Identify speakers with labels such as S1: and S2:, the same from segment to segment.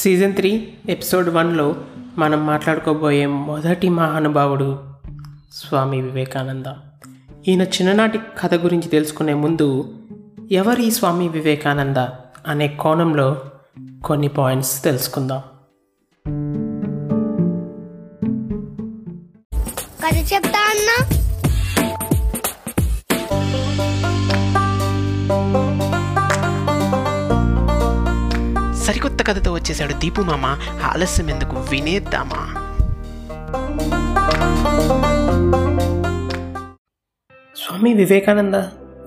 S1: Season three episode వన్లో మనం మాట్లాడుకోబోయే మొదటి మహానుభావుడు స్వామి వివేకానంద. ఈయన చిన్ననాటి కథ గురించి తెలుసుకునే ముందు ఎవరి స్వామి వివేకానంద అనే కోణంలో కొన్ని పాయింట్స్ తెలుసుకుందాం.
S2: కొత్త కథతో వచ్చేసాడు దీపు మామ. ఆలస్యం ఎందుకు? వినేద్దామా?
S1: స్వామి వివేకానంద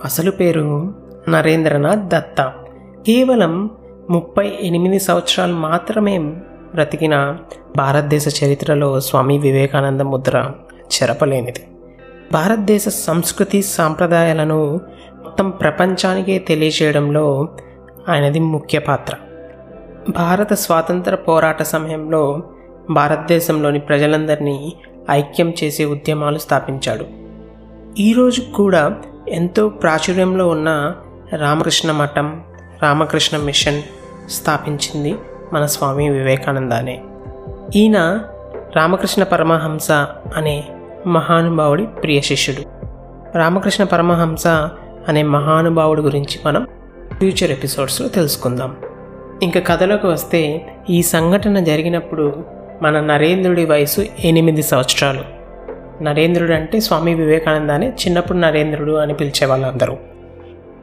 S1: అసలు పేరు నరేంద్రనాథ్ దత్త. కేవలం ముప్పై ఎనిమిది సంవత్సరాలు మాత్రమే బ్రతికిన భారతదేశ చరిత్రలో స్వామి వివేకానంద ముద్ర చెరపలేనిది. భారతదేశ సంస్కృతి సాంప్రదాయాలను మొత్తం ప్రపంచానికే తెలియజేయడంలో ఆయనది ముఖ్య పాత్ర. భారత స్వాతంత్ర పోరాట సమయంలో భారతదేశంలోని ప్రజలందరినీ ఐక్యం చేసే ఉద్యమాలు స్థాపించాడు. ఈరోజు కూడా ఎంతో ప్రాచుర్యంలో ఉన్న రామకృష్ణ మఠం రామకృష్ణ మిషన్ స్థాపించింది మన స్వామి వివేకానందనే. ఈయన రామకృష్ణ పరమహంస అనే మహానుభావుడి ప్రియ శిష్యుడు. రామకృష్ణ పరమహంస అనే మహానుభావుడి గురించి మనం ఫ్యూచర్ ఎపిసోడ్స్లో తెలుసుకుందాం. ఇంకా కథలోకి వస్తే ఈ సంఘటన జరిగినప్పుడు మన నరేంద్రుడి వయసు ఎనిమిది సంవత్సరాలు. నరేంద్రుడు అంటే స్వామి వివేకానంద అని చిన్నప్పుడు నరేంద్రుడు అని పిలిచేవాళ్ళు అందరూ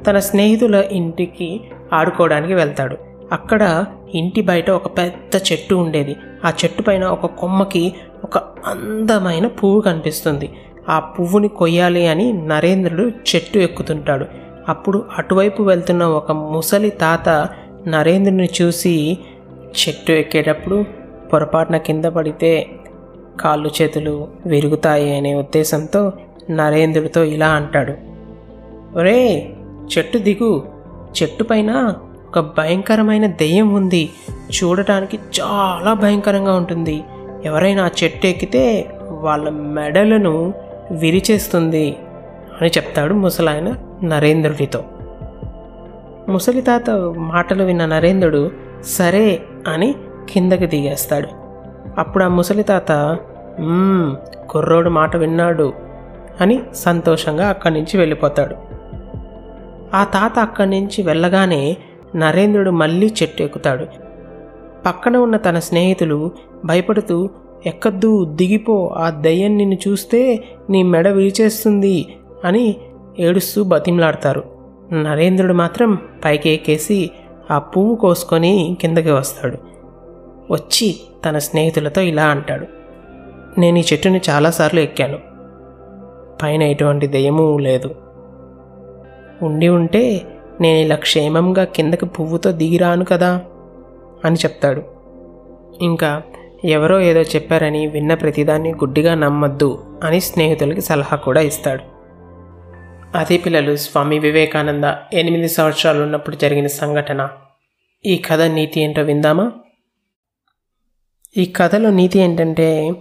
S1: తన స్నేహితుల ఇంటికి ఆడుకోవడానికి వెళ్తాడు. అక్కడ ఇంటి బయట ఒక పెద్ద చెట్టు ఉండేది. ఆ చెట్టు పైన ఒక కొమ్మకి ఒక అందమైన పువ్వు కనిపిస్తుంది. ఆ పువ్వుని కొయ్యాలి అని నరేంద్రుడు చెట్టు ఎక్కుతుంటాడు. అప్పుడు అటువైపు వెళ్తున్న ఒక ముసలి తాత నరేంద్రుని చూసి చెట్టు ఎక్కేటప్పుడు పొరపాటున కింద పడితే కాళ్ళు చేతులు విరుగుతాయి అనే ఉద్దేశంతో నరేంద్రుడితో ఇలా అంటాడు. ఒరే చెట్టు దిగు. చెట్టు పైన ఒక భయంకరమైన దెయ్యం ఉంది. చూడటానికి చాలా భయంకరంగా ఉంటుంది. ఎవరైనా ఆ చెట్టు ఎక్కితే వాళ్ళ మెడలను విరిచేస్తుంది అని చెప్తాడు ముసలాయన నరేంద్రుడితో. ముసలి తాత మాటలు విన్న నరేంద్రుడు సరే అని కిందకి దిగేస్తాడు. అప్పుడు ఆ ముసలి తాత కుర్రోడు మాట విన్నాడు అని సంతోషంగా అక్కడి నుంచి వెళ్ళిపోతాడు. ఆ తాత అక్కడి నుంచి వెళ్ళగానే నరేంద్రుడు మళ్ళీ చెట్టు ఎక్కుతాడు. పక్కన ఉన్న తన స్నేహితులు భయపడుతూ ఎక్కద్దు దిగిపో ఆ దయ్యం నిన్ను చూస్తే నీ మెడ విరిచేస్తుంది అని ఏడుస్తూ బతిమలాడతారు. నరేంద్రుడు మాత్రం పైకి ఎక్కేసి ఆ పువ్వు కోసుకొని కిందకి వస్తాడు. వచ్చి తన స్నేహితులతో ఇలా అంటాడు. నేను ఈ చెట్టుని చాలాసార్లు ఎక్కాను. పైన ఎటువంటి దయ్యమూ లేదు. ఉండి ఉంటే నేను ఇలా క్షేమంగా కిందకి పువ్వుతో దిగిరాను కదా అని చెప్తాడు. ఇంకా ఎవరో ఏదో చెప్పారని విన్న ప్రతిదాన్ని గుడ్డిగా నమ్మద్దు అని స్నేహితులకి సలహా కూడా ఇస్తాడు. అదే పిల్లలు స్వామి వివేకానంద ఎనిమిది సంవత్సరాలు ఉన్నప్పుడు జరిగిన సంఘటన. ఈ కథ నీతి ఏంటో విందామా? ఈ కథలో నీతి ఏంటంటే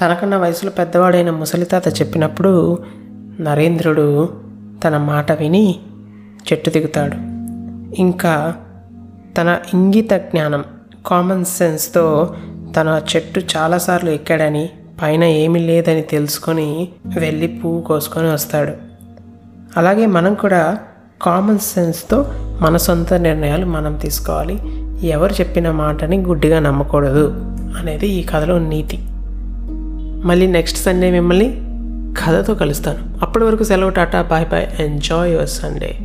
S1: తనకన్నా వయసులో పెద్దవాడైన ముసలితాత చెప్పినప్పుడు నరేంద్రుడు తన మాట విని చెట్టు దిగుతాడు. ఇంకా తన ఇంగిత జ్ఞానం కామన్ సెన్స్తో తన చెట్టు చాలాసార్లు ఎక్కాడని పైన ఏమీ లేదని తెలుసుకొని వెళ్ళి పువ్వు కోసుకొని వస్తాడు. అలాగే మనం కూడా కామన్ సెన్స్తో మన సొంత నిర్ణయాలు మనం తీసుకోవాలి. ఎవరు చెప్పిన మాటని గుడ్డిగా నమ్మకూడదు అనేది ఈ కథలో నీతి. మళ్ళీ నెక్స్ట్ సండే మిమ్మల్ని కథతో కలుస్తాను. అప్పటి వరకు సెలవు tata bye bye enjoy your Sunday